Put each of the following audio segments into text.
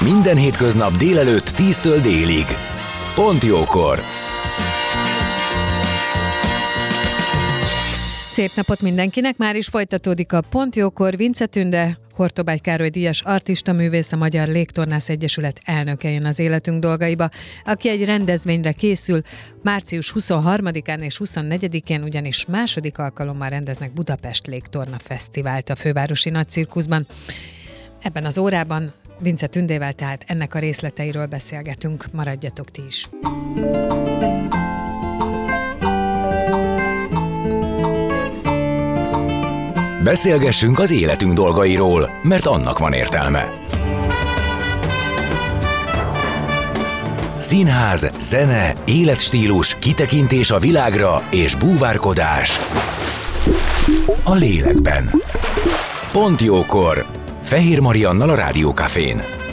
Minden hétköznap délelőtt 10-től délig. Pont jókor. Szép napot mindenkinek, már is folytatódik a Pont Jókor, Vince Tünde, Hortobágy Károly Díjas artista művész, a Magyar Légtornász Egyesület elnöke jön az életünk dolgaiba, aki egy rendezvényre készül március 23-án és 24-én, ugyanis második alkalommal rendeznek Budapest Légtorna Fesztivált a fővárosi nagycirkuszban. Ebben az órában Vince Tündével tehát ennek a részleteiről beszélgetünk, maradjatok ti is. Beszélgessünk az életünk dolgairól, mert annak van értelme. Színház, zene, életstílus, kitekintés a világra és búvárkodás. A lélekben. Pont jókor. Fehér Mariannal a Rádiókafén.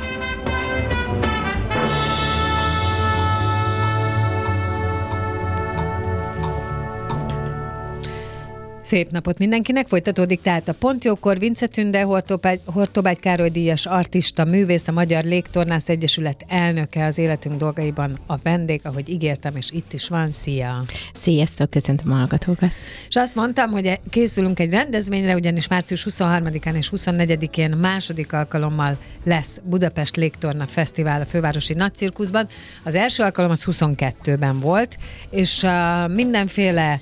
Szép napot mindenkinek, folytatódik tehát a Pontjókor, Vince Tünde, Hortobágy, Hortobágy Károly Díjas artista, művész, a Magyar Légtornász Egyesület elnöke az életünk dolgaiban a vendég, ahogy ígértem, és itt is van, szia! Sziasztok, köszöntöm a hallgatókat! És azt mondtam, hogy készülünk egy rendezvényre, ugyanis március 23-án és 24-én második alkalommal lesz Budapest Légtorna Fesztivál a Fővárosi Nagycirkuszban. Az első alkalom az 22-ben volt, és mindenféle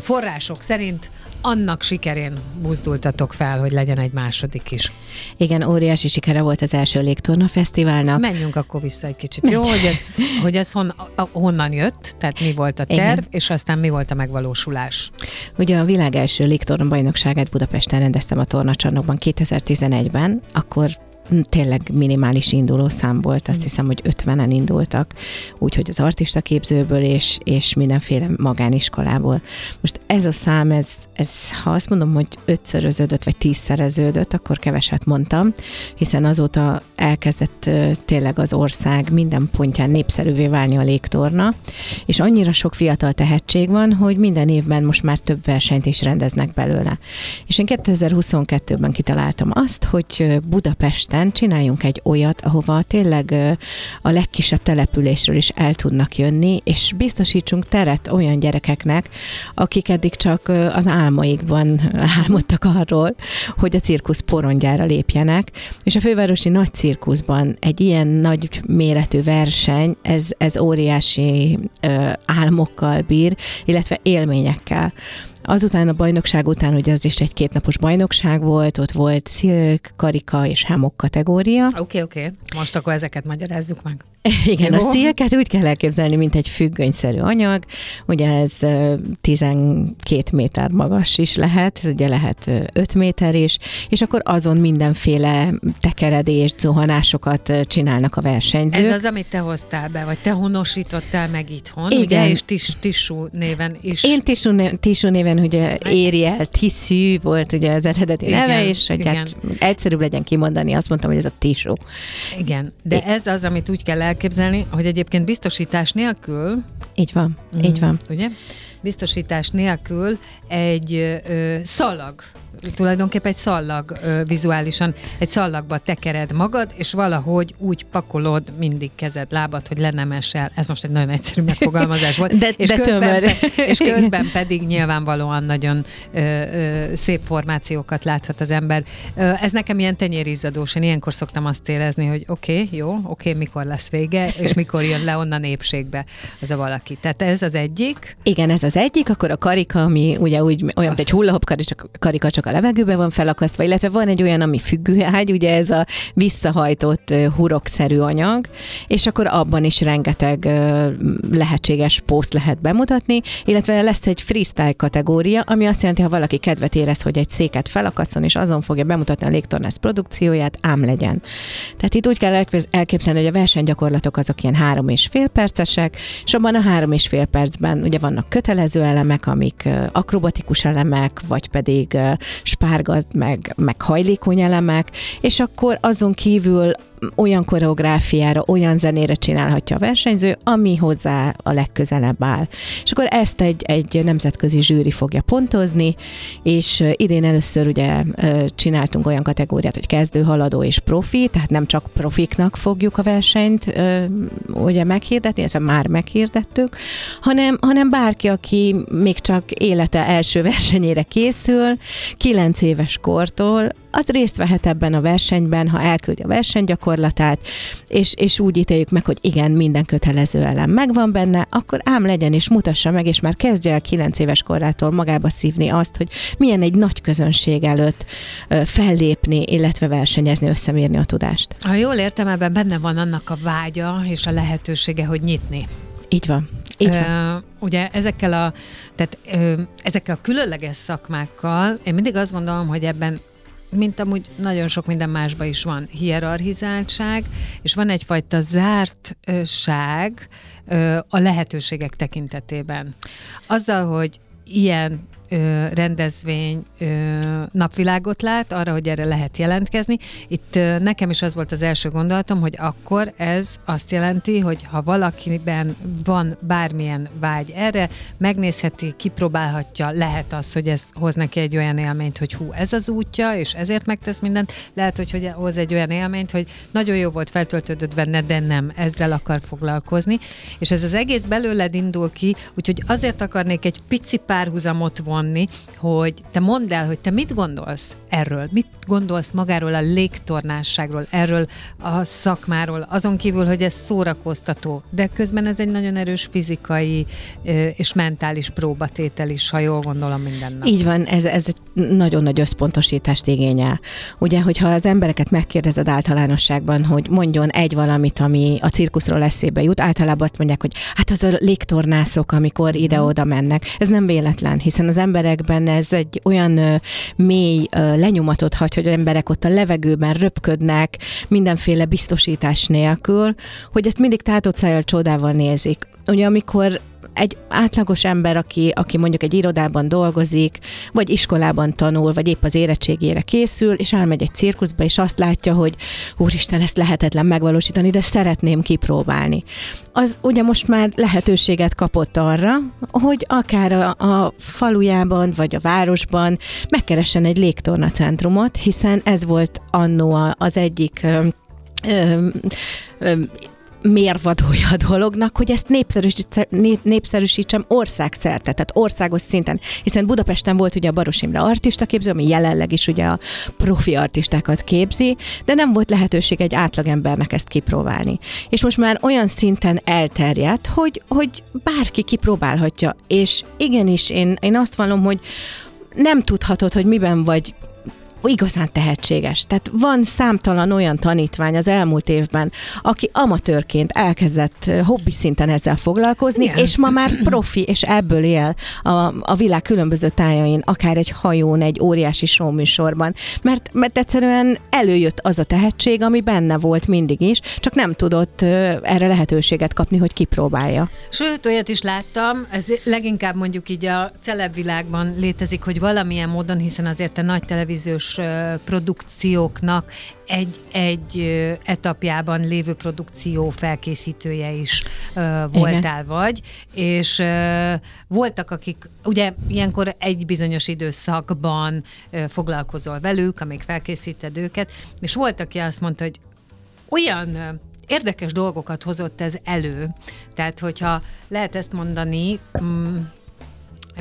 források szerint annak sikerén buzdultatok fel, hogy legyen egy második is. Igen, óriási sikere volt az első Légtorna Fesztiválnak. Menjünk akkor vissza egy kicsit, jó? Hogy ez, hogy ez hon, honnan jött, tehát mi volt a terv, Igen. és aztán mi volt a megvalósulás? Ugye a világ első Légtorna bajnokságát Budapesten rendeztem a tornacsarnokban 2011-ben, akkor tényleg minimális induló szám volt, azt mm. hiszem, hogy 50-en indultak, úgyhogy az artista képzőből és, és mindenféle magániskolából. Most ez a szám, ez, ez, ha azt mondom, hogy ötszöröződött, vagy tízszereződött, akkor keveset mondtam, hiszen azóta elkezdett tényleg az ország minden pontján népszerűvé válni a légtorna, és annyira sok fiatal tehetség van, hogy minden évben most már több versenyt is rendeznek belőle. És én 2022-ben kitaláltam azt, hogy Budapest Budapesten csináljunk egy olyat, ahova tényleg a legkisebb településről is el tudnak jönni, és biztosítsunk teret olyan gyerekeknek, akik eddig csak az álmaikban álmodtak arról, hogy a cirkusz porondjára lépjenek, és a fővárosi nagy cirkuszban egy ilyen nagy méretű verseny, ez, ez óriási álmokkal bír, illetve élményekkel. Azután a bajnokság után, ugye az is egy kétnapos bajnokság volt, ott volt szilk, karika és hámok kategória. Oké, okay, oké. Okay. Most akkor ezeket magyarázzuk meg. Igen, Jó. a szilket úgy kell elképzelni, mint egy függönyszerű anyag. Ugye ez 12 méter magas is lehet, ugye lehet 5 méter is, és akkor azon mindenféle tekeredés, zuhanásokat csinálnak a versenyzők. Ez az, amit te hoztál be, vagy te honosítottál meg itthon, Igen. ugye, és tis, Tisú néven is. Én Tisú, tisú néven igen, ugye Ériel Tiszű volt ugye az eredeti igen, neve, és hogy hát egyszerűbb legyen kimondani, azt mondtam, hogy ez a Tisú. Igen, de é. ez az, amit úgy kell elképzelni, hogy egyébként biztosítás nélkül... Így van, mm, így van. Ugye? Biztosítás nélkül egy ö, szalag tulajdonképpen egy szallag vizuálisan, egy szallagba tekered magad, és valahogy úgy pakolod mindig kezed, lábad, hogy le nem esel. Ez most egy nagyon egyszerű megfogalmazás volt. De, és, de közben, és közben pedig nyilvánvalóan nagyon ö, ö, szép formációkat láthat az ember. Ö, ez nekem ilyen tenyérizzadós. Én ilyenkor szoktam azt érezni, hogy oké, okay, jó, oké, okay, mikor lesz vége, és mikor jön le onnan népségbe az a valaki. Tehát ez az egyik. Igen, ez az egyik, akkor a karika, ami ugye úgy olyan, mint egy hullahop karika, csak a levegőbe van felakasztva, illetve van egy olyan, ami függőágy, ugye ez a visszahajtott hurokszerű anyag, és akkor abban is rengeteg lehetséges poszt lehet bemutatni, illetve lesz egy freestyle kategória, ami azt jelenti, ha valaki kedvet érez, hogy egy széket felakaszon, és azon fogja bemutatni a légtornász produkcióját, ám legyen. Tehát itt úgy kell elképzelni, hogy a versenygyakorlatok azok ilyen három és fél percesek, és abban a három és fél percben ugye vannak kötelező elemek, amik akrobatikus elemek, vagy pedig spárgat, meg, meg hajlékony elemek, és akkor azon kívül olyan koreográfiára, olyan zenére csinálhatja a versenyző, ami hozzá a legközelebb áll. És akkor ezt egy, egy nemzetközi zsűri fogja pontozni, és idén először ugye csináltunk olyan kategóriát, hogy kezdő, haladó és profi, tehát nem csak profiknak fogjuk a versenyt ugye meghirdetni, illetve már meghirdettük, hanem, hanem bárki, aki még csak élete első versenyére készül, kilenc éves kortól, az részt vehet ebben a versenyben, ha elküldi a versenygyakorlatát, és, és úgy ítéljük meg, hogy igen, minden kötelező elem megvan benne, akkor ám legyen és mutassa meg, és már kezdje el 9 éves korától magába szívni azt, hogy milyen egy nagy közönség előtt fellépni, illetve versenyezni, összemérni a tudást. Ha jól értem, ebben benne van annak a vágya és a lehetősége, hogy nyitni. Így van. Így van. Ugye ezekkel a, tehát, ö, ezekkel a különleges szakmákkal, én mindig azt gondolom, hogy ebben mint amúgy nagyon sok minden másban is van hierarchizáltság, és van egyfajta zártság a lehetőségek tekintetében. Azzal, hogy ilyen ö, rendezvény ö, napvilágot lát, arra, hogy erre lehet jelentkezni. Itt ö, nekem is az volt az első gondolatom, hogy akkor ez azt jelenti, hogy ha valakiben van bármilyen vágy erre, megnézheti, kipróbálhatja, lehet az, hogy ez hoz neki egy olyan élményt, hogy hú, ez az útja, és ezért megtesz mindent. Lehet, hogy, hogy hoz egy olyan élményt, hogy nagyon jó volt, feltöltődött benne, de nem, ezzel akar foglalkozni. És ez az egész belőled indul ki, úgyhogy azért akarnék egy pici párhuzamot vonni vonni, hogy te mondd el, hogy te mit gondolsz erről, mit gondolsz magáról a légtornásságról, erről a szakmáról, azon kívül, hogy ez szórakoztató, de közben ez egy nagyon erős fizikai és mentális próbatétel is, ha jól gondolom minden nap. Így van, ez, ez egy nagyon nagy összpontosítást igényel. Ugye, hogyha az embereket megkérdezed általánosságban, hogy mondjon egy valamit, ami a cirkuszról eszébe jut, általában azt mondják, hogy hát az a légtornászok, amikor ide-oda mennek. Ez nem véletlen, hiszen az emberekben ez egy olyan mély lenyomatot hagy, hogy emberek ott a levegőben röpködnek, mindenféle biztosítás nélkül, hogy ezt mindig tátott szájjal csodával nézik. Ugye amikor egy átlagos ember, aki, aki mondjuk egy irodában dolgozik, vagy iskolában tanul, vagy épp az érettségére készül, és elmegy egy cirkuszba, és azt látja, hogy úristen, ezt lehetetlen megvalósítani, de szeretném kipróbálni. Az ugye most már lehetőséget kapott arra, hogy akár a, a falujában, vagy a városban megkeressen egy légtornacentrumot, hiszen ez volt annó az egyik ö, ö, mérvadója a dolognak, hogy ezt népszerűsítsem országszerte, tehát országos szinten. Hiszen Budapesten volt ugye a Baros Imre artista képző, ami jelenleg is ugye a profi artistákat képzi, de nem volt lehetőség egy átlagembernek ezt kipróbálni. És most már olyan szinten elterjedt, hogy, hogy bárki kipróbálhatja. És igenis, én, én azt vallom, hogy nem tudhatod, hogy miben vagy igazán tehetséges. Tehát van számtalan olyan tanítvány az elmúlt évben, aki amatőrként elkezdett hobbi szinten ezzel foglalkozni, Igen. és ma már profi, és ebből él a, a világ különböző tájain, akár egy hajón, egy óriási showműsorban. Mert, mert egyszerűen előjött az a tehetség, ami benne volt mindig is, csak nem tudott erre lehetőséget kapni, hogy kipróbálja. Sőt, olyat is láttam, ez leginkább mondjuk így a celebvilágban létezik, hogy valamilyen módon, hiszen azért a nagy televíziós produkcióknak egy, egy etapjában lévő produkció felkészítője is uh, voltál Igen. vagy, és uh, voltak, akik ugye ilyenkor egy bizonyos időszakban uh, foglalkozol velük, amíg felkészíted őket, és volt, aki azt mondta, hogy olyan érdekes dolgokat hozott ez elő. Tehát, hogyha lehet ezt mondani, um,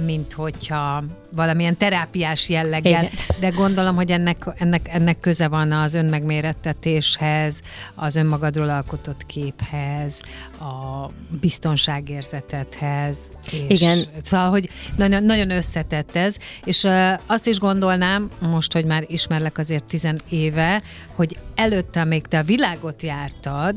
mint hogyha valamilyen terápiás jelleggel, Igen. de gondolom, hogy ennek, ennek, ennek köze van az önmegmérettetéshez, az önmagadról alkotott képhez, a biztonságérzetethez. És Igen. Szóval, hogy nagyon, nagyon összetett ez, és azt is gondolnám, most, hogy már ismerlek azért tizen éve, hogy előtte, még te a világot jártad,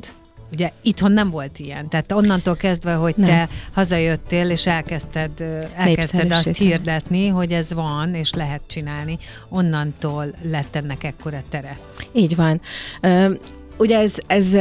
Ugye itthon nem volt ilyen, tehát onnantól kezdve, hogy nem. te hazajöttél, és elkezdted, elkezdted azt hirdetni, hogy ez van, és lehet csinálni, onnantól lett ennek ekkora tere. Így van. Ugye ez, ez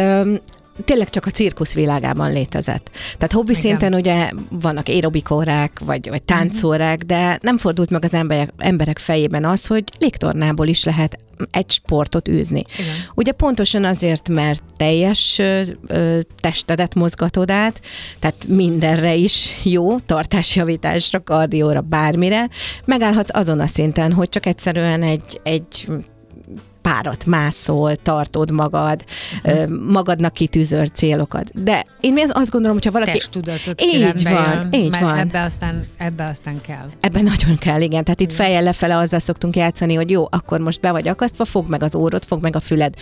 tényleg csak a cirkusz világában létezett. Tehát hobbi Igen. szinten ugye vannak aerobikórák, vagy, vagy táncórák, de nem fordult meg az emberek, emberek fejében az, hogy légtornából is lehet egy sportot űzni. Igen. Ugye pontosan azért, mert teljes ö, ö, testedet mozgatod át, tehát mindenre is jó, tartásjavításra, kardióra, bármire, megállhatsz azon a szinten, hogy csak egyszerűen egy, egy párat mászol, tartod magad, ö, magadnak kitűzött célokat. De én azt gondolom, hogyha valaki... Testtudatot Így van, jön, így mert van. Ebbe aztán, ebbe aztán kell. Ebben nagyon kell, igen. Tehát itt fejjel lefele azzal szoktunk játszani, hogy jó, akkor most be vagy akasztva, fogd meg az órod, fogd meg a füled.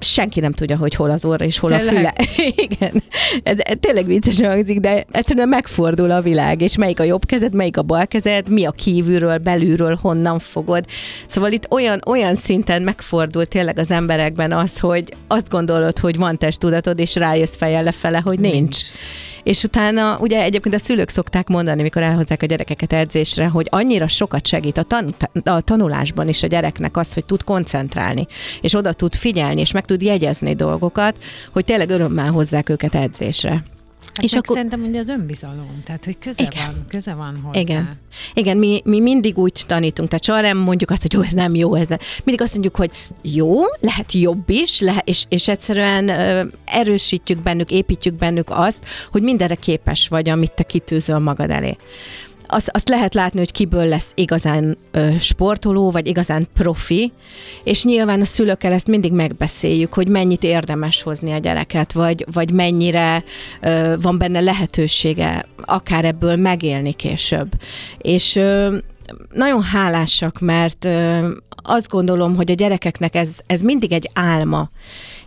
Senki nem tudja, hogy hol az orra és hol Tényleg? a füle. Igen. Ez tényleg vicces hangzik, de egyszerűen megfordul a világ, és melyik a jobb kezed, melyik a bal kezed, mi a kívülről, belülről, honnan fogod. Szóval itt olyan, olyan szinten megfordul tényleg az emberekben az, hogy azt gondolod, hogy van testtudatod, és rájössz fejjel lefele, hogy nincs. nincs. És utána ugye egyébként a szülők szokták mondani, mikor elhozzák a gyerekeket edzésre, hogy annyira sokat segít a, tan- a tanulásban is a gyereknek az, hogy tud koncentrálni, és oda tud figyelni, és meg tud jegyezni dolgokat, hogy tényleg örömmel hozzák őket edzésre. Hát És akkor- szerintem ugye az önbizalom, tehát hogy köze Igen. van, köze van hozzá. Igen. Igen, mi, mi mindig úgy tanítunk, tehát soha nem mondjuk azt, hogy jó, ez nem jó, ez nem. Mindig azt mondjuk, hogy jó, lehet jobb is, lehet, és, és egyszerűen ö, erősítjük bennük, építjük bennük azt, hogy mindenre képes vagy, amit te kitűzöl magad elé. Azt, azt lehet látni, hogy kiből lesz igazán ö, sportoló, vagy igazán profi, és nyilván a szülőkkel ezt mindig megbeszéljük, hogy mennyit érdemes hozni a gyereket, vagy, vagy mennyire ö, van benne lehetősége akár ebből megélni később. És ö, nagyon hálásak, mert azt gondolom, hogy a gyerekeknek ez, ez mindig egy álma,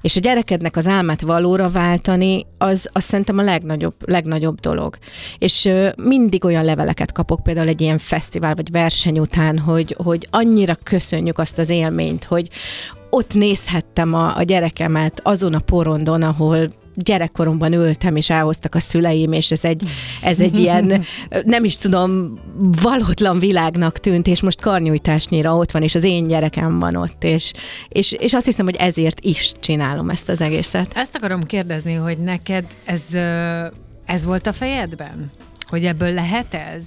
és a gyerekednek az álmát valóra váltani, az, az szerintem a legnagyobb, legnagyobb dolog. És mindig olyan leveleket kapok, például egy ilyen fesztivál vagy verseny után, hogy, hogy annyira köszönjük azt az élményt, hogy ott nézhettem a, a gyerekemet azon a porondon, ahol gyerekkoromban ültem, és elhoztak a szüleim, és ez egy, ez egy ilyen, nem is tudom, valótlan világnak tűnt, és most karnyújtásnyira ott van, és az én gyerekem van ott, és, és, és azt hiszem, hogy ezért is csinálom ezt az egészet. Ezt akarom kérdezni, hogy neked ez, ez volt a fejedben? Hogy ebből lehet ez?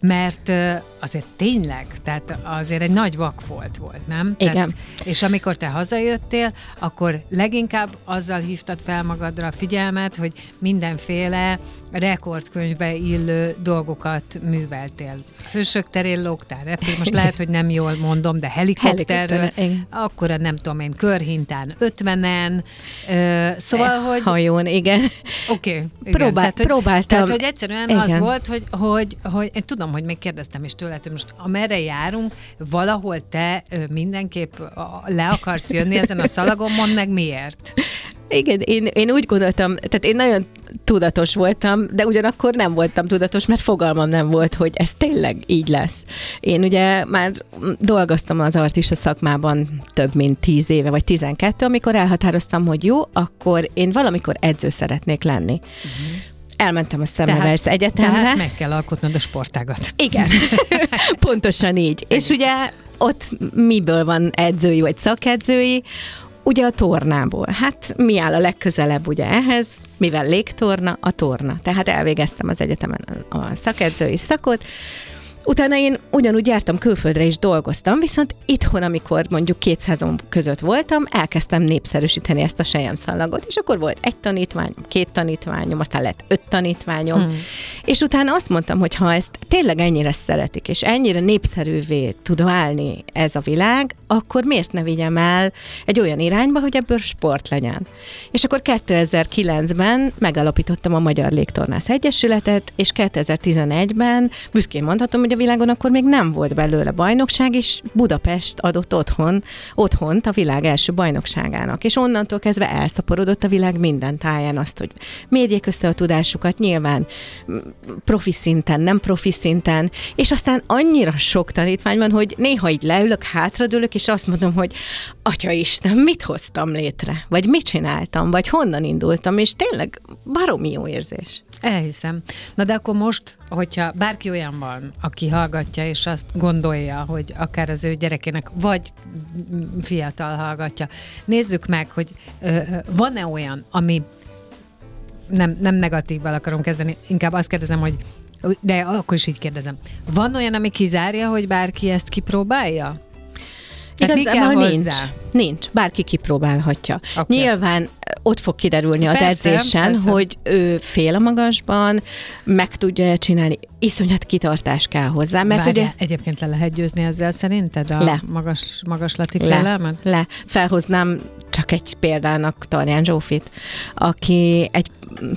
Mert azért tényleg, tehát azért egy nagy vak volt volt, nem? Igen. Tehát, és amikor te hazajöttél, akkor leginkább azzal hívtad fel magadra a figyelmet, hogy mindenféle rekordkönyvbe illő dolgokat műveltél. Hősök terén lógtál, repül, most lehet, hogy nem jól mondom, de helikopterről, akkor nem tudom én, körhintán 50-en, ö, szóval, hogy Hajón, igen. Oké, okay, Próbál- tehát, hogy, próbáltam. Tehát, hogy egyszerűen igen. az volt, hogy, hogy, hogy én tudom, hogy még kérdeztem is tőled, hogy most amerre járunk, valahol te mindenképp le akarsz jönni ezen a szalagon, mondd meg miért. Igen, én, én úgy gondoltam, tehát én nagyon tudatos voltam, de ugyanakkor nem voltam tudatos, mert fogalmam nem volt, hogy ez tényleg így lesz. Én ugye már dolgoztam az artista szakmában több mint 10 éve, vagy 12, amikor elhatároztam, hogy jó, akkor én valamikor edző szeretnék lenni. Uh-huh. Elmentem a Semmelweis Egyetemre. tehát meg kell alkotnod a sportágat. Igen, pontosan így. És ugye ott miből van edzői vagy szakedzői? Ugye a tornából. Hát mi áll a legközelebb ugye ehhez, mivel légtorna, a torna. Tehát elvégeztem az egyetemen a szakedzői szakot, Utána én ugyanúgy jártam külföldre is dolgoztam, viszont itthon, amikor mondjuk két szezon között voltam, elkezdtem népszerűsíteni ezt a sejemszallagot, és akkor volt egy tanítványom, két tanítványom, aztán lett öt tanítványom, hmm. És utána azt mondtam, hogy ha ezt tényleg ennyire szeretik, és ennyire népszerűvé tud válni ez a világ, akkor miért ne vigyem el egy olyan irányba, hogy ebből sport legyen. És akkor 2009-ben megalapítottam a Magyar Légtornász Egyesületet, és 2011-ben büszkén mondhatom, hogy a világon akkor még nem volt belőle bajnokság, és Budapest adott otthon, otthont a világ első bajnokságának. És onnantól kezdve elszaporodott a világ minden táján azt, hogy mérjék össze a tudásukat, nyilván profi szinten, nem profi szinten, és aztán annyira sok tanítvány van, hogy néha így leülök, hátradőlök, és azt mondom, hogy Atya Isten, mit hoztam létre? Vagy mit csináltam? Vagy honnan indultam? És tényleg baromi jó érzés. Elhiszem. Na de akkor most, hogyha bárki olyan van, aki hallgatja, és azt gondolja, hogy akár az ő gyerekének, vagy fiatal hallgatja, nézzük meg, hogy van-e olyan, ami nem, nem negatívval akarom kezdeni, inkább azt kérdezem, hogy de akkor is így kérdezem. Van olyan, ami kizárja, hogy bárki ezt kipróbálja? Tehát Igazából nincs. Hozzá? Nincs. Bárki kipróbálhatja. Okay. Nyilván ott fog kiderülni az persze, edzésen, persze. hogy ő fél a magasban, meg tudja csinálni. Iszonyat kitartás kell hozzá, mert Várja, ugye... egyébként le lehet győzni ezzel szerinted a le. magas, magaslati le. félelmet? Le. Felhoznám csak egy példának Tarján Zsófit, aki egy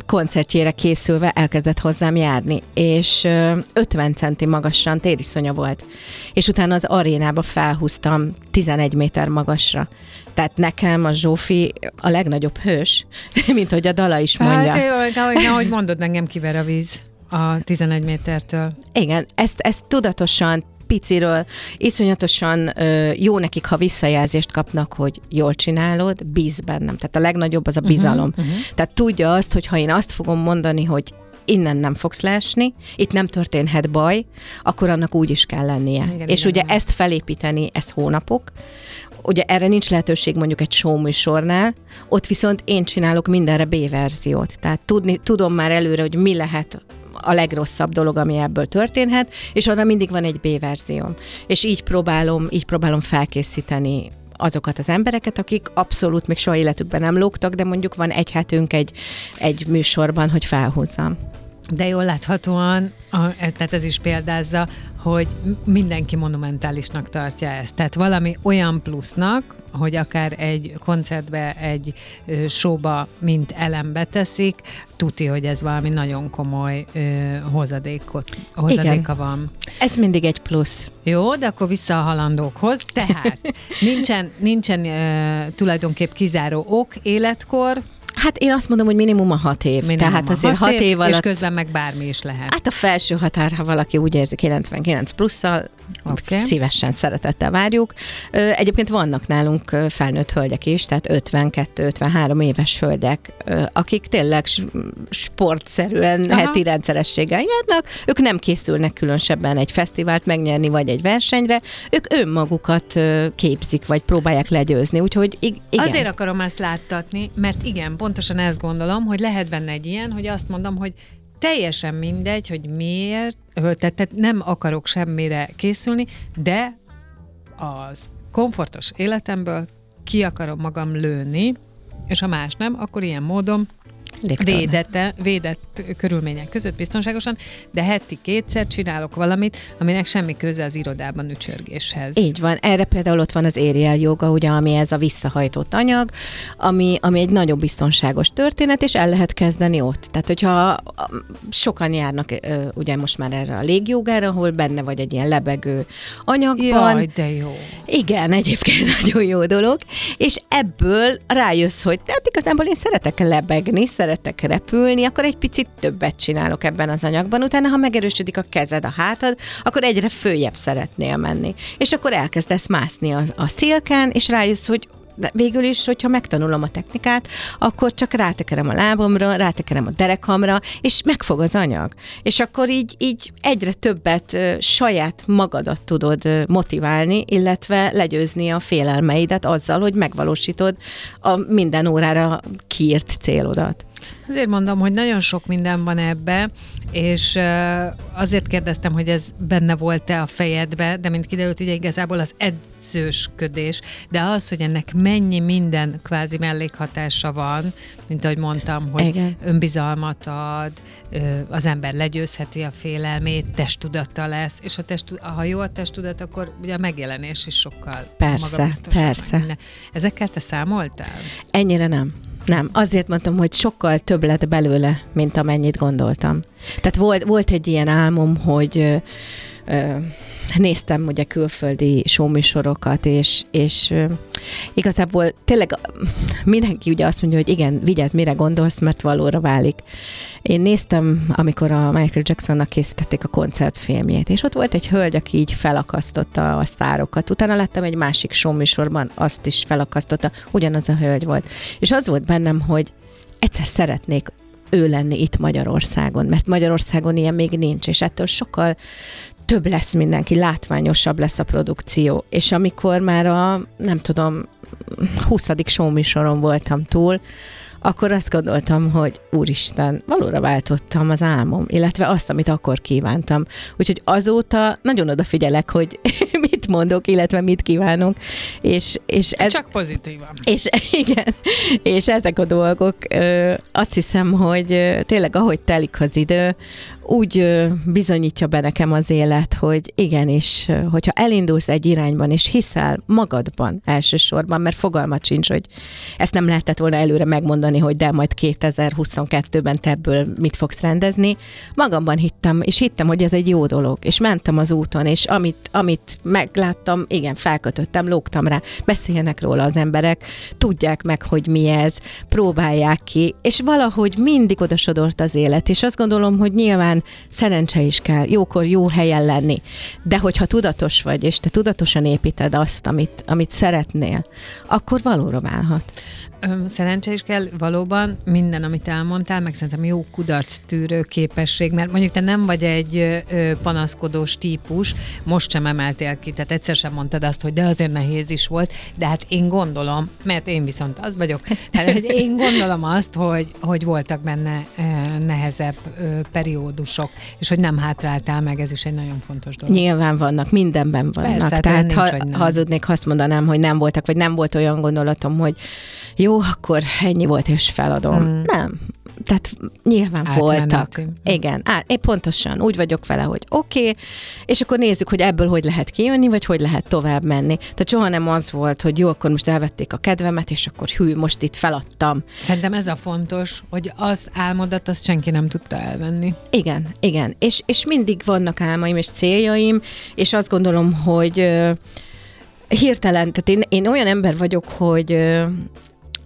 koncertjére készülve elkezdett hozzám járni, és 50 centi magasan tériszonya volt. És utána az arénába felhúztam 11 méter magasra. Tehát nekem a Zsófi a legnagyobb hős, mint hogy a dala is mondja. Hát, ahogy, ahogy mondod, engem kiver a víz a 11 métertől. Igen, ezt, ezt tudatosan piciről iszonyatosan ö, jó nekik, ha visszajelzést kapnak, hogy jól csinálod, bíz bennem. Tehát a legnagyobb az a mhm, bizalom. Uh-huh, uh-huh. Tehát tudja azt, hogy ha én azt fogom mondani, hogy innen nem fogsz leesni, itt nem történhet baj, akkor annak úgy is kell lennie. Igen, És igen, ugye igen. ezt felépíteni, ez hónapok, ugye erre nincs lehetőség mondjuk egy show műsornál, ott viszont én csinálok mindenre B-verziót. Tehát tudni, tudom már előre, hogy mi lehet a legrosszabb dolog, ami ebből történhet, és arra mindig van egy B-verzióm. És így próbálom, így próbálom felkészíteni azokat az embereket, akik abszolút még soha életükben nem lógtak, de mondjuk van egy hetünk egy, egy műsorban, hogy felhúzzam. De jól láthatóan, a, tehát ez is példázza, hogy mindenki monumentálisnak tartja ezt. Tehát valami olyan plusznak, hogy akár egy koncertbe, egy showba, mint elembe teszik, tuti, hogy ez valami nagyon komoly ö, hozadékot, hozadéka Igen. van. Ez mindig egy plusz. Jó, de akkor vissza a halandókhoz. Tehát nincsen, nincsen ö, tulajdonképp kizáró ok, életkor, Hát én azt mondom, hogy minimum a hat év. Minimum Tehát azért hat, hat év, év alatt... És közben meg bármi is lehet. Hát a felső határ, ha valaki úgy érzi 99 plusszal, okay. szívesen szeretettel várjuk. Egyébként vannak nálunk felnőtt hölgyek is, tehát 52-53 éves hölgyek, akik tényleg sportszerűen Aha. heti rendszerességgel járnak, ők nem készülnek különösebben egy fesztivált megnyerni, vagy egy versenyre, ők önmagukat képzik, vagy próbálják legyőzni, úgyhogy igen. Azért akarom ezt láttatni, mert igen, pontosan ezt gondolom, hogy lehet benne egy ilyen, hogy azt mondom, hogy teljesen mindegy, hogy miért, tehát, tehát nem akarok semmire készülni, de az komfortos életemből ki akarom magam lőni, és ha más nem, akkor ilyen módon védette, védett körülmények között biztonságosan, de heti kétszer csinálok valamit, aminek semmi köze az irodában ücsörgéshez. Így van. Erre például ott van az Ariel joga, ugye, ami ez a visszahajtott anyag, ami, ami egy nagyon biztonságos történet, és el lehet kezdeni ott. Tehát, hogyha sokan járnak ugye most már erre a légjogára, ahol benne vagy egy ilyen lebegő anyagban. Jaj, de jó. Igen, egyébként nagyon jó dolog. És ebből rájössz, hogy tehát igazából én szeretek lebegni, szeretek repülni, akkor egy picit többet csinálok ebben az anyagban. Utána, ha megerősödik a kezed, a hátad, akkor egyre följebb szeretnél menni. És akkor elkezdesz mászni a, a szélken, és rájössz, hogy de végül is, hogyha megtanulom a technikát, akkor csak rátekerem a lábomra, rátekerem a derekamra, és megfog az anyag. És akkor így, így egyre többet saját magadat tudod motiválni, illetve legyőzni a félelmeidet azzal, hogy megvalósítod a minden órára kiírt célodat. Azért mondom, hogy nagyon sok minden van ebbe, és azért kérdeztem, hogy ez benne volt-e a fejedbe, de mint kiderült, ugye igazából az edzősködés, de az, hogy ennek mennyi minden kvázi mellékhatása van, mint ahogy mondtam, hogy Igen. önbizalmat ad, az ember legyőzheti a félelmét, testudata lesz, és a test, ha jó a testudat, akkor ugye a megjelenés is sokkal Persze, persze. Ezekkel te számoltál? Ennyire nem. Nem, azért mondtam, hogy sokkal több lett belőle, mint amennyit gondoltam. Tehát volt, volt egy ilyen álmom, hogy néztem ugye külföldi showműsorokat, és, és igazából tényleg mindenki ugye azt mondja, hogy igen, vigyázz, mire gondolsz, mert valóra válik. Én néztem, amikor a Michael Jacksonnak készítették a koncertfilmjét, és ott volt egy hölgy, aki így felakasztotta a sztárokat. Utána láttam egy másik showműsorban, azt is felakasztotta, ugyanaz a hölgy volt. És az volt bennem, hogy egyszer szeretnék ő lenni itt Magyarországon, mert Magyarországon ilyen még nincs, és ettől sokkal több lesz mindenki, látványosabb lesz a produkció. És amikor már a, nem tudom, 20. showműsoron voltam túl, akkor azt gondoltam, hogy úristen, valóra váltottam az álmom, illetve azt, amit akkor kívántam. Úgyhogy azóta nagyon odafigyelek, hogy mit mondok, illetve mit kívánok. És, és ez, Csak pozitívan. És igen, és ezek a dolgok, azt hiszem, hogy tényleg ahogy telik az idő, úgy bizonyítja be nekem az élet, hogy igenis, hogyha elindulsz egy irányban, és hiszel magadban elsősorban, mert fogalmat sincs, hogy ezt nem lehetett volna előre megmondani, hogy de majd 2022-ben te ebből mit fogsz rendezni. Magamban hittem, és hittem, hogy ez egy jó dolog, és mentem az úton, és amit, amit megláttam, igen, felkötöttem, lógtam rá, beszéljenek róla az emberek, tudják meg, hogy mi ez, próbálják ki, és valahogy mindig odasodort az élet, és azt gondolom, hogy nyilván szerencse is kell, jókor jó helyen lenni. De hogyha tudatos vagy, és te tudatosan építed azt, amit, amit szeretnél, akkor valóra válhat. Szerencse is kell valóban minden, amit elmondtál, meg szerintem jó kudarc tűrő képesség, mert mondjuk te nem vagy egy panaszkodós típus, most sem emeltél ki, tehát egyszer sem mondtad azt, hogy de azért nehéz is volt, de hát én gondolom, mert én viszont az vagyok, hát, hogy én gondolom azt, hogy, hogy voltak benne nehezebb periódusok, és hogy nem hátráltál meg, ez is egy nagyon fontos dolog. Nyilván vannak, mindenben vannak. Persze, tehát ha, hazudnék, ha azt mondanám, hogy nem voltak, vagy nem volt olyan gondolatom, hogy jó, akkor ennyi volt, és feladom. Mm. Nem. Tehát nyilván Átmeneti. voltak. Igen, á, én pontosan úgy vagyok vele, hogy oké, okay, és akkor nézzük, hogy ebből hogy lehet kijönni, vagy hogy lehet tovább menni. Tehát soha nem az volt, hogy jó, akkor most elvették a kedvemet, és akkor hű, most itt feladtam. Szerintem ez a fontos, hogy az álmodat, azt senki nem tudta elvenni. Igen, igen. És, és mindig vannak álmaim és céljaim, és azt gondolom, hogy hirtelen, tehát én, én olyan ember vagyok, hogy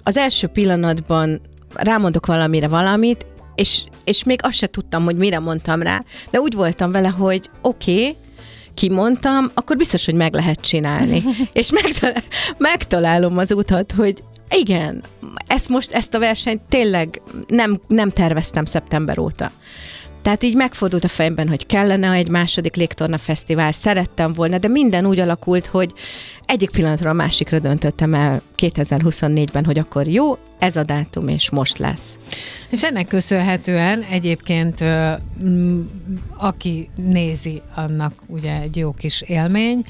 az első pillanatban rámondok valamire valamit, és, és még azt se tudtam, hogy mire mondtam rá, de úgy voltam vele, hogy oké, okay, kimondtam, akkor biztos, hogy meg lehet csinálni. és megtalál, megtalálom az utat, hogy igen, ezt most, ezt a versenyt tényleg nem, nem terveztem szeptember óta. Tehát így megfordult a fejemben, hogy kellene egy második légtorna fesztivál, szerettem volna, de minden úgy alakult, hogy egyik pillanatról a másikra döntöttem el 2024-ben, hogy akkor jó, ez a dátum, és most lesz. És ennek köszönhetően egyébként, aki nézi, annak ugye egy jó kis élmény,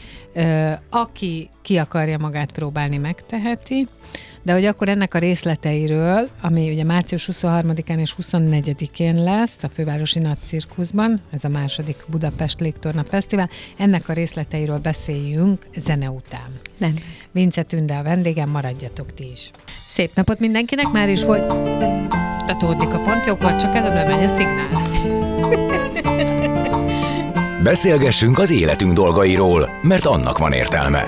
aki ki akarja magát próbálni, megteheti, de hogy akkor ennek a részleteiről, ami ugye március 23-án és 24-én lesz a Fővárosi Nagy Cirkuszban, ez a második Budapest Légtorna Fesztivál, ennek a részleteiről beszéljünk zene után. Nem. Vince Tünde a vendégem, maradjatok ti is. Szép napot mindenkinek, már is hogy tatódik a pontjókor, csak előbb lemegy a szignál. Beszélgessünk az életünk dolgairól, mert annak van értelme.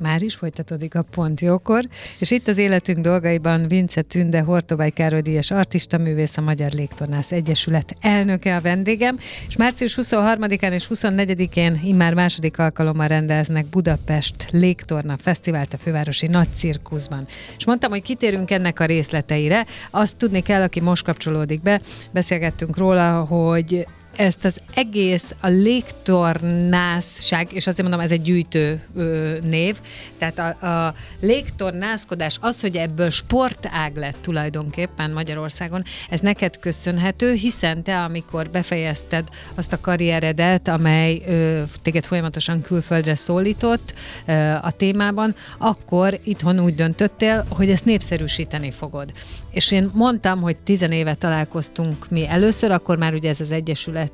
Már is folytatódik a Pont Jókor, és itt az életünk dolgaiban Vince Tünde, Hortobály Károly Díjas artista művész, a Magyar Légtornász Egyesület elnöke a vendégem, és március 23-án és 24-én immár második alkalommal rendeznek Budapest Légtorna Fesztivált a fővárosi Nagy Cirkuszban. És mondtam, hogy kitérünk ennek a részleteire. Azt tudni kell, aki most kapcsolódik be, beszélgettünk róla, hogy ezt az egész, a légtornászság, és azért mondom, ez egy gyűjtő ö, név, tehát a, a légtornászkodás, az, hogy ebből sportág lett tulajdonképpen Magyarországon, ez neked köszönhető, hiszen te, amikor befejezted azt a karrieredet, amely ö, téged folyamatosan külföldre szólított ö, a témában, akkor itthon úgy döntöttél, hogy ezt népszerűsíteni fogod. És én mondtam, hogy tizenéve találkoztunk mi először, akkor már ugye ez az egyesület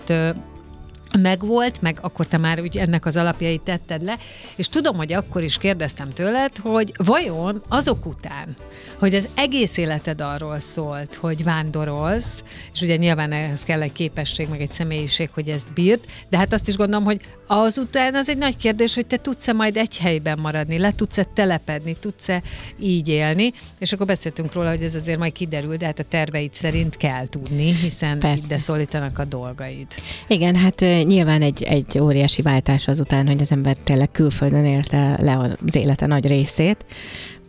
megvolt, meg akkor te már úgy ennek az alapjait tetted le, és tudom, hogy akkor is kérdeztem tőled, hogy vajon azok után, hogy az egész életed arról szólt, hogy vándorolsz, és ugye nyilván ehhez kell egy képesség, meg egy személyiség, hogy ezt bírd, de hát azt is gondolom, hogy azután az egy nagy kérdés, hogy te tudsz-e majd egy helyben maradni, le tudsz-e telepedni, tudsz-e így élni, és akkor beszéltünk róla, hogy ez azért majd kiderül, de hát a terveid szerint kell tudni, hiszen Persze. ide szólítanak a dolgaid. Igen, hát nyilván egy, egy óriási váltás azután, hogy az ember tényleg külföldön élte le az élete nagy részét,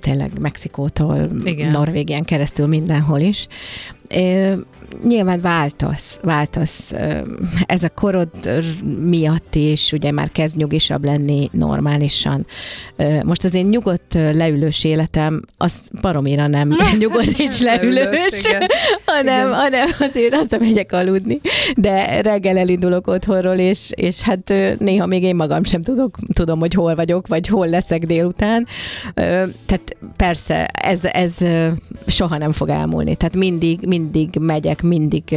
tényleg Mexikótól, Igen. Norvégián keresztül mindenhol is nyilván változ, változ. Ez a korod miatt is ugye már kezd nyugisabb lenni normálisan. Most az én nyugodt leülős életem, az baromira nem nyugodt és leülős, hanem, hanem azért azt megyek aludni. De reggel elindulok otthonról, és, és hát néha még én magam sem tudok, tudom, hogy hol vagyok, vagy hol leszek délután. Tehát persze, ez, ez soha nem fog elmúlni. Tehát mindig, mindig megyek, mindig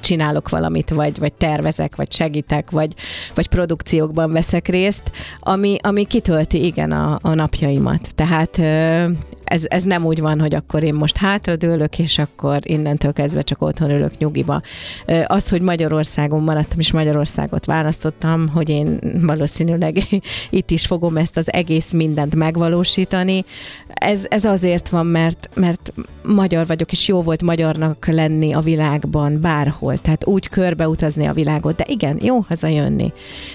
csinálok valamit, vagy, vagy tervezek, vagy segítek, vagy, vagy produkciókban veszek részt, ami, ami kitölti igen a, a napjaimat. Tehát ez, ez nem úgy van, hogy akkor én most hátradőlök, és akkor innentől kezdve csak otthon ülök nyugiba. Az, hogy Magyarországon maradtam, és Magyarországot választottam, hogy én valószínűleg itt is fogom ezt az egész mindent megvalósítani, ez, ez azért van, mert, mert magyar vagyok, és jó volt magyarnak lenni a világban, bárhol. Tehát úgy körbeutazni a világot. De igen, jó hazajönni.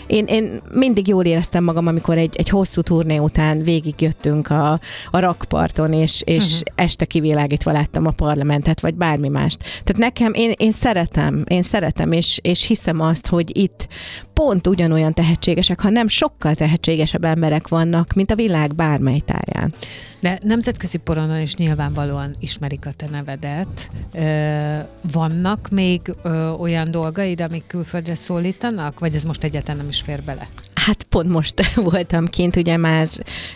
Én, én mindig jól éreztem magam, amikor egy, egy hosszú turné után végigjöttünk a, a rakparton, és, és uh-huh. este kivilágítva láttam a parlamentet, vagy bármi mást. Tehát nekem, én, én szeretem, én szeretem, és, és hiszem azt, hogy itt pont ugyanolyan tehetségesek, ha nem sokkal tehetségesebb emberek vannak, mint a világ bármely táján. De nemzetközi poronon is nyilvánvalóan ismerik a te nevedet. Vannak még olyan dolgaid, amik külföldre szólítanak, vagy ez most egyáltalán nem is fér bele? Hát pont most voltam kint, ugye már,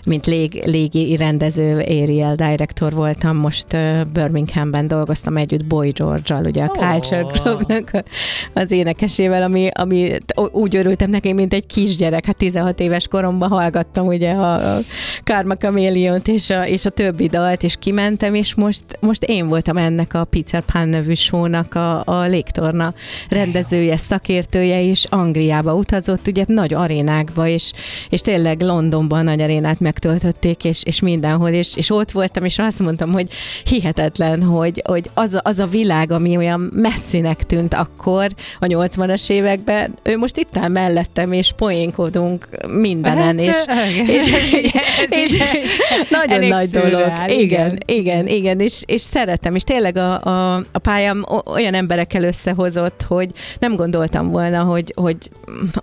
mint lég, légi rendező, aerial director voltam, most Birminghamben dolgoztam együtt Boy George-al, ugye a oh. Culture Clubnak az énekesével, ami, ami úgy örültem neki, mint egy kisgyerek. Hát 16 éves koromban hallgattam ugye a, a Karma chameleon és a, és a többi dalt, és kimentem, és most, most én voltam ennek a Peter Pan nevű show-nak a, a légtorna rendezője, szakértője, és Angliába utazott, ugye nagy arénák világba, és, és tényleg Londonban nagy arénát megtöltötték, és, és mindenhol, és, és ott voltam, és azt mondtam, hogy hihetetlen, hogy, hogy az, a, az a világ, ami olyan messzinek tűnt akkor, a 80-as években, ő most itt áll mellettem, és poénkodunk mindenen, hát, és, és, és, és, és nagyon nagy dolog. Igen, igen, igen, igen, és, és szeretem, és tényleg a, a, a pályám olyan emberekkel összehozott, hogy nem gondoltam volna, hogy, hogy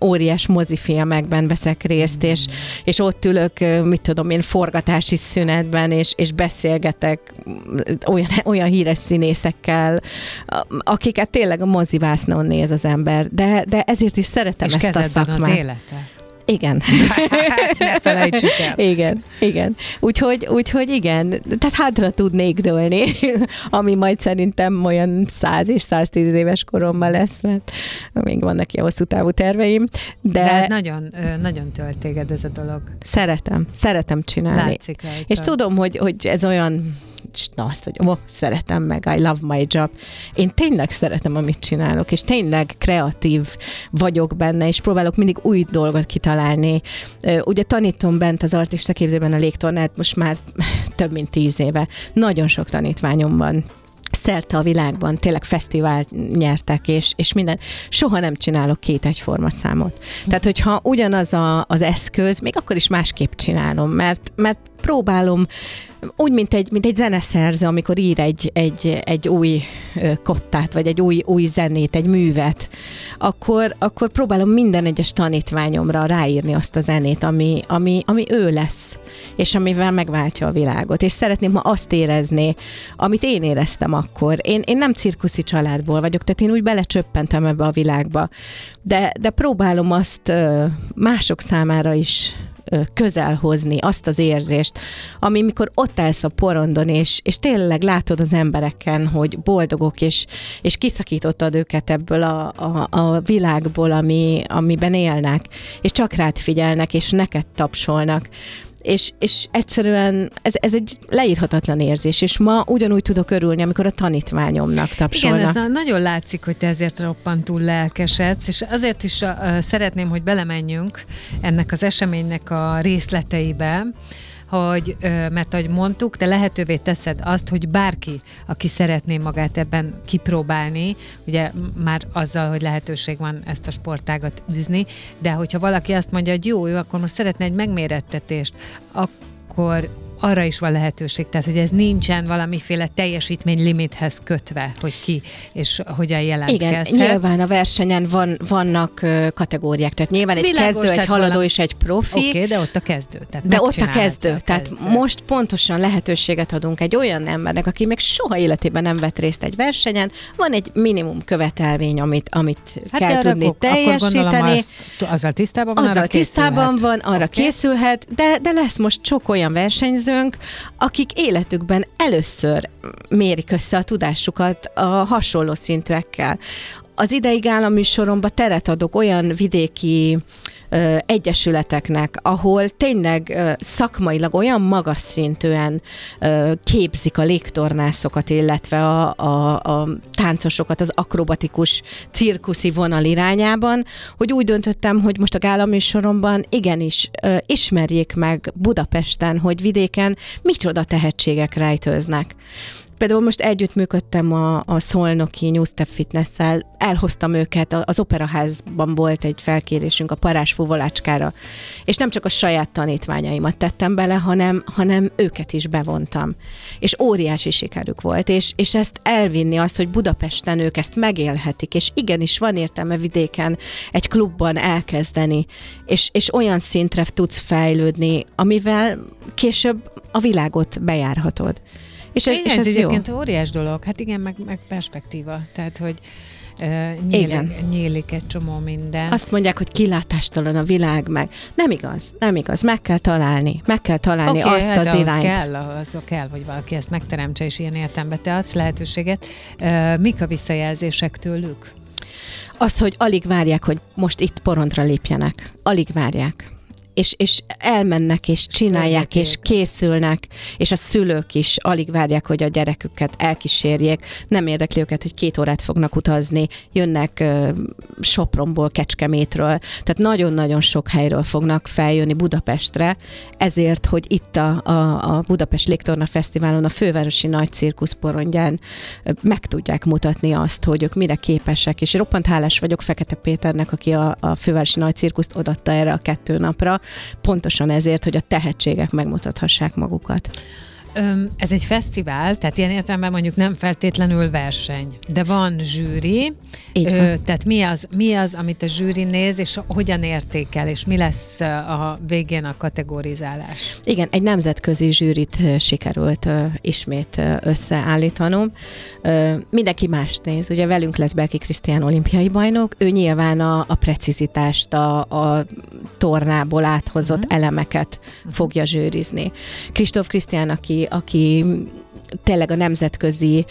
óriás mozifilmek filmekben veszek részt, és, és ott ülök, mit tudom én, forgatási szünetben, és, és beszélgetek olyan, olyan híres színészekkel, akiket tényleg a mozivásznon néz az ember, de, de ezért is szeretem és ezt a szakmát. az élete. Igen. ne felejtsük el. Igen, igen. Úgyhogy, úgyhogy igen, tehát hátra tudnék dőlni, ami majd szerintem olyan 100 és 110 éves koromban lesz, mert még vannak ilyen hosszú távú terveim. De, de hát nagyon, nagyon tölt téged ez a dolog. Szeretem, szeretem csinálni. Látszik rajta. És tudom, hogy, hogy ez olyan na azt, hogy oh, szeretem meg, I love my job. Én tényleg szeretem, amit csinálok, és tényleg kreatív vagyok benne, és próbálok mindig új dolgot kitalálni. Ugye tanítom bent az artista képzőben a légtornát most már több mint tíz éve. Nagyon sok tanítványom van szerte a világban, tényleg fesztivál nyertek, és, és minden. Soha nem csinálok két egyforma számot. Tehát, hogyha ugyanaz a, az eszköz, még akkor is másképp csinálom, mert, mert próbálom úgy, mint egy, mint egy zeneszerző, amikor ír egy, egy, egy új kottát, vagy egy új, új zenét, egy művet, akkor, akkor próbálom minden egyes tanítványomra ráírni azt a zenét, ami, ami, ami ő lesz és amivel megváltja a világot. És szeretném, ma azt érezni, amit én éreztem akkor. Én, én nem cirkuszi családból vagyok, tehát én úgy belecsöppentem ebbe a világba, de, de próbálom azt mások számára is közel hozni azt az érzést, ami mikor ott állsz a porondon, és, és tényleg látod az embereken, hogy boldogok, és, és kiszakítottad őket ebből a, a, a világból, ami, amiben élnek, és csak rád figyelnek, és neked tapsolnak és, és egyszerűen ez, ez egy leírhatatlan érzés, és ma ugyanúgy tudok örülni, amikor a tanítványomnak tapsolnak. Igen, ez nagyon látszik, hogy te ezért roppantúl lelkesedsz, és azért is uh, szeretném, hogy belemenjünk ennek az eseménynek a részleteibe, hogy, mert ahogy mondtuk, te lehetővé teszed azt, hogy bárki, aki szeretné magát ebben kipróbálni, ugye már azzal, hogy lehetőség van ezt a sportágat űzni, de hogyha valaki azt mondja, hogy jó, ő akkor most szeretne egy megmérettetést, akkor arra is van lehetőség, tehát hogy ez nincsen valamiféle teljesítmény limithez kötve, hogy ki és hogyan jelentkezhet. Igen, nyilván a versenyen van, vannak kategóriák, tehát nyilván egy Világos, kezdő, egy haladó valami... és egy profi. Oké, okay, de ott a kezdő. Tehát de ott a kezdő. A tehát kezdő. most pontosan lehetőséget adunk egy olyan embernek, aki még soha életében nem vett részt egy versenyen, van egy minimum követelmény, amit, amit hát kell tudni akkor, teljesíteni. Akkor azt, azzal tisztában van, azzal tisztában van, arra okay. készülhet, de, de lesz most sok olyan versenyző, nézőnk, akik életükben először mérik össze a tudásukat a hasonló szintűekkel. Az ideig államűsoromban teret adok olyan vidéki ö, egyesületeknek, ahol tényleg ö, szakmailag olyan magas szintűen ö, képzik a légtornászokat, illetve a, a, a táncosokat az akrobatikus cirkuszi vonal irányában, hogy úgy döntöttem, hogy most a gálaműsoromban igenis ö, ismerjék meg Budapesten, hogy vidéken micsoda tehetségek rejtőznek. Például most együttműködtem a, a Szolnoki New Step Fitness-szel, elhoztam őket, az operaházban volt egy felkérésünk a parás fuvolácskára, és nem csak a saját tanítványaimat tettem bele, hanem, hanem őket is bevontam. És óriási sikerük volt, és, és ezt elvinni azt, hogy Budapesten ők ezt megélhetik, és igenis van értelme vidéken egy klubban elkezdeni, és, és olyan szintre tudsz fejlődni, amivel később a világot bejárhatod. És ez, igen, és ez, ez egyébként jó. óriás dolog. Hát igen, meg, meg perspektíva. Tehát, hogy Uh, nyílik, Igen. nyílik egy csomó minden. Azt mondják, hogy kilátástalan a világ meg. Nem igaz, nem igaz. Meg kell találni. Meg kell találni okay, azt az irányt. kell, az kell, hogy valaki ezt megteremtse, és ilyen értelemben te adsz lehetőséget. Uh, mik a visszajelzések tőlük? Az, hogy alig várják, hogy most itt porondra lépjenek. Alig várják és, és elmennek, és csinálják, és készülnek, és a szülők is alig várják, hogy a gyereküket elkísérjék. Nem érdekli őket, hogy két órát fognak utazni, jönnek uh, Sopronból, Kecskemétről, tehát nagyon-nagyon sok helyről fognak feljönni Budapestre, ezért, hogy itt a, a, a Budapest Légtorna Fesztiválon, a fővárosi nagy cirkusz porondján meg tudják mutatni azt, hogy ők mire képesek, és roppant hálás vagyok Fekete Péternek, aki a, a fővárosi nagy cirkuszt odatta erre a kettő napra, pontosan ezért, hogy a tehetségek megmutathassák magukat. Ez egy fesztivál, tehát ilyen értelemben mondjuk nem feltétlenül verseny, de van zsűri, Így van. Ö, tehát mi az, mi az, amit a zsűri néz, és hogyan értékel, és mi lesz a végén a kategorizálás? Igen, egy nemzetközi zsűrit sikerült uh, ismét összeállítanom. Uh, mindenki más néz, ugye velünk lesz Belki Krisztián olimpiai bajnok, ő nyilván a, a precizitást, a, a tornából áthozott uh-huh. elemeket fogja zsűrizni. Kristóf Krisztián, aki aki, tényleg a nemzetközi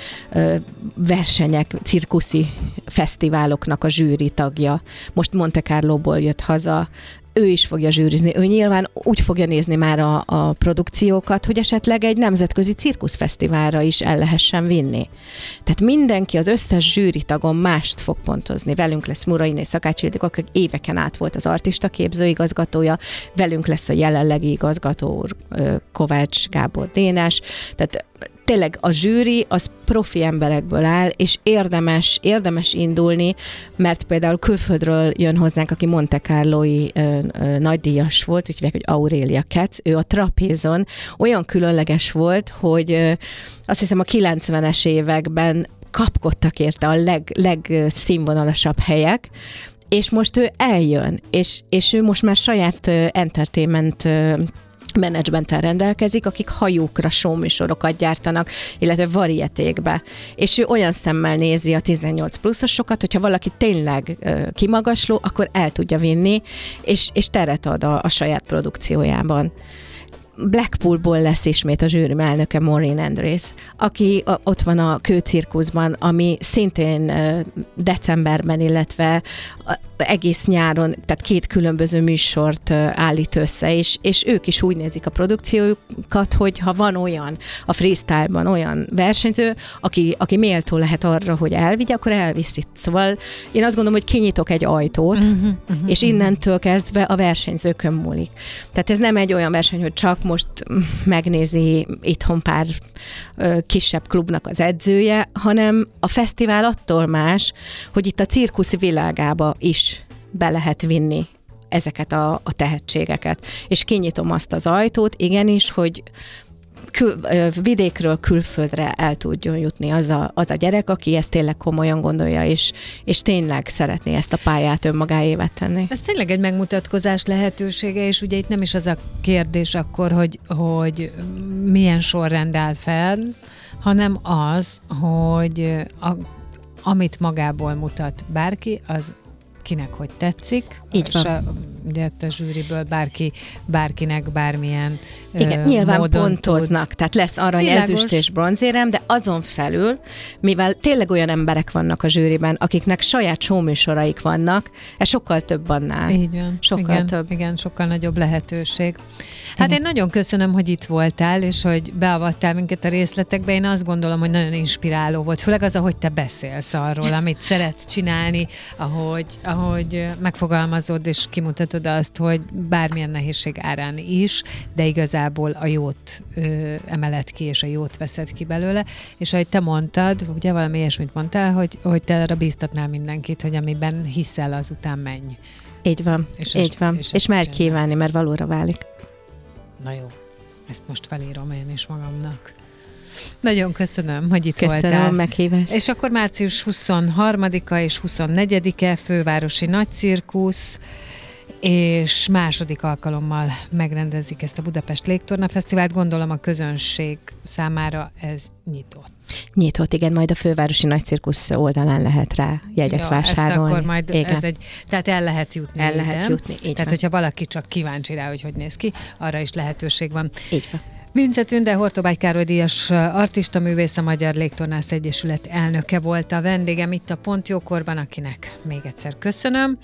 versenyek, cirkuszi fesztiváloknak a zsűri tagja. Most Monte Carlo-ból jött haza, ő is fogja zsűrizni. Ő nyilván úgy fogja nézni már a, a produkciókat, hogy esetleg egy nemzetközi cirkuszfesztiválra is el lehessen vinni. Tehát mindenki, az összes zsűritagon mást fog pontozni. Velünk lesz Murai Szakács Ildikó, aki éveken át volt az artista képzőigazgatója, velünk lesz a jelenlegi igazgató Kovács Gábor Dénes, tehát tényleg a zsűri az profi emberekből áll, és érdemes, érdemes indulni, mert például külföldről jön hozzánk, aki Monte Carloi ö, ö, nagydíjas volt, úgy hogy Aurélia Katz, ő a trapézon. Olyan különleges volt, hogy ö, azt hiszem a 90-es években kapkodtak érte a leg, legszínvonalasabb helyek, és most ő eljön, és, és ő most már saját entertainment menedzsmenttel rendelkezik, akik hajókra showműsorokat gyártanak, illetve varietékbe. És ő olyan szemmel nézi a 18 pluszosokat, hogyha valaki tényleg kimagasló, akkor el tudja vinni, és, és teret ad a, a saját produkciójában. Blackpoolból lesz ismét a zsűri elnöke Maureen Andrews, aki ott van a kőcirkuszban, ami szintén decemberben, illetve egész nyáron, tehát két különböző műsort állít össze, és, és ők is úgy nézik a produkciójukat, hogy ha van olyan a freestyle-ban olyan versenyző, aki, aki méltó lehet arra, hogy elvigye, akkor elviszi. Szóval én azt gondolom, hogy kinyitok egy ajtót, uh-huh, uh-huh, és innentől kezdve a versenyzőkön múlik. Tehát ez nem egy olyan verseny, hogy csak most megnézi itthon pár kisebb klubnak az edzője, hanem a fesztivál attól más, hogy itt a cirkusz világába is be lehet vinni ezeket a, a tehetségeket. És kinyitom azt az ajtót, igenis, hogy kül, vidékről külföldre el tudjon jutni az a, az a gyerek, aki ezt tényleg komolyan gondolja, és, és tényleg szeretné ezt a pályát önmagáévet tenni. Ez tényleg egy megmutatkozás lehetősége, és ugye itt nem is az a kérdés akkor, hogy, hogy milyen sorrend áll fel, hanem az, hogy a, amit magából mutat bárki, az kinek hogy tetszik. Így van. A, ugye a zsűriből bárki, bárkinek bármilyen Igen, uh, nyilván pontoznak, tud. tehát lesz arany, Világos. ezüst és bronzérem, de azon felül, mivel tényleg olyan emberek vannak a zsűriben, akiknek saját showműsoraik vannak, ez sokkal több annál. Így van. Sokkal igen, több. Igen, sokkal nagyobb lehetőség. Hát igen. én nagyon köszönöm, hogy itt voltál, és hogy beavattál minket a részletekbe. Én azt gondolom, hogy nagyon inspiráló volt, főleg az, ahogy te beszélsz arról, amit szeretsz csinálni, ahogy, ahogy megfogalmazod és kimutatod azt, hogy bármilyen nehézség árán is, de igazából a jót ö, emeled ki, és a jót veszed ki belőle. És ahogy te mondtad, ugye valami ilyesmit mondtál, hogy, hogy te arra bíztatnál mindenkit, hogy amiben hiszel, azután menj. Így van, és így van. És, és már kívánni, mert valóra válik. Na jó, ezt most felírom én is magamnak. Nagyon köszönöm, hogy itt köszönöm voltál. Köszönöm meghívást. És akkor március 23-a és 24-e fővárosi nagycirkusz, és második alkalommal megrendezik ezt a Budapest Légtorna Fesztivált. Gondolom a közönség számára ez nyitott. Nyitott, igen, majd a fővárosi nagycirkusz oldalán lehet rá jegyet ja, vásárolni. Ezt akkor majd igen. ez egy, tehát el lehet jutni. El ide. lehet jutni, így Tehát, van. hogyha valaki csak kíváncsi rá, hogy hogy néz ki, arra is lehetőség van. Így van. Vince Tünde, Hortobágy Károly Díjas artista művész, a Magyar Légtornász Egyesület elnöke volt a vendégem itt a Pontjókorban, akinek még egyszer köszönöm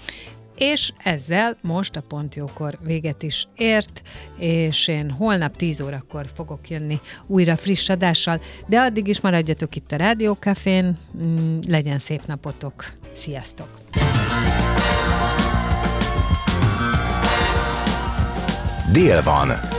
és ezzel most a pontjókor véget is ért, és én holnap 10 órakor fogok jönni újra friss adással, de addig is maradjatok itt a Rádiókafén, mm, legyen szép napotok, sziasztok! Dél van.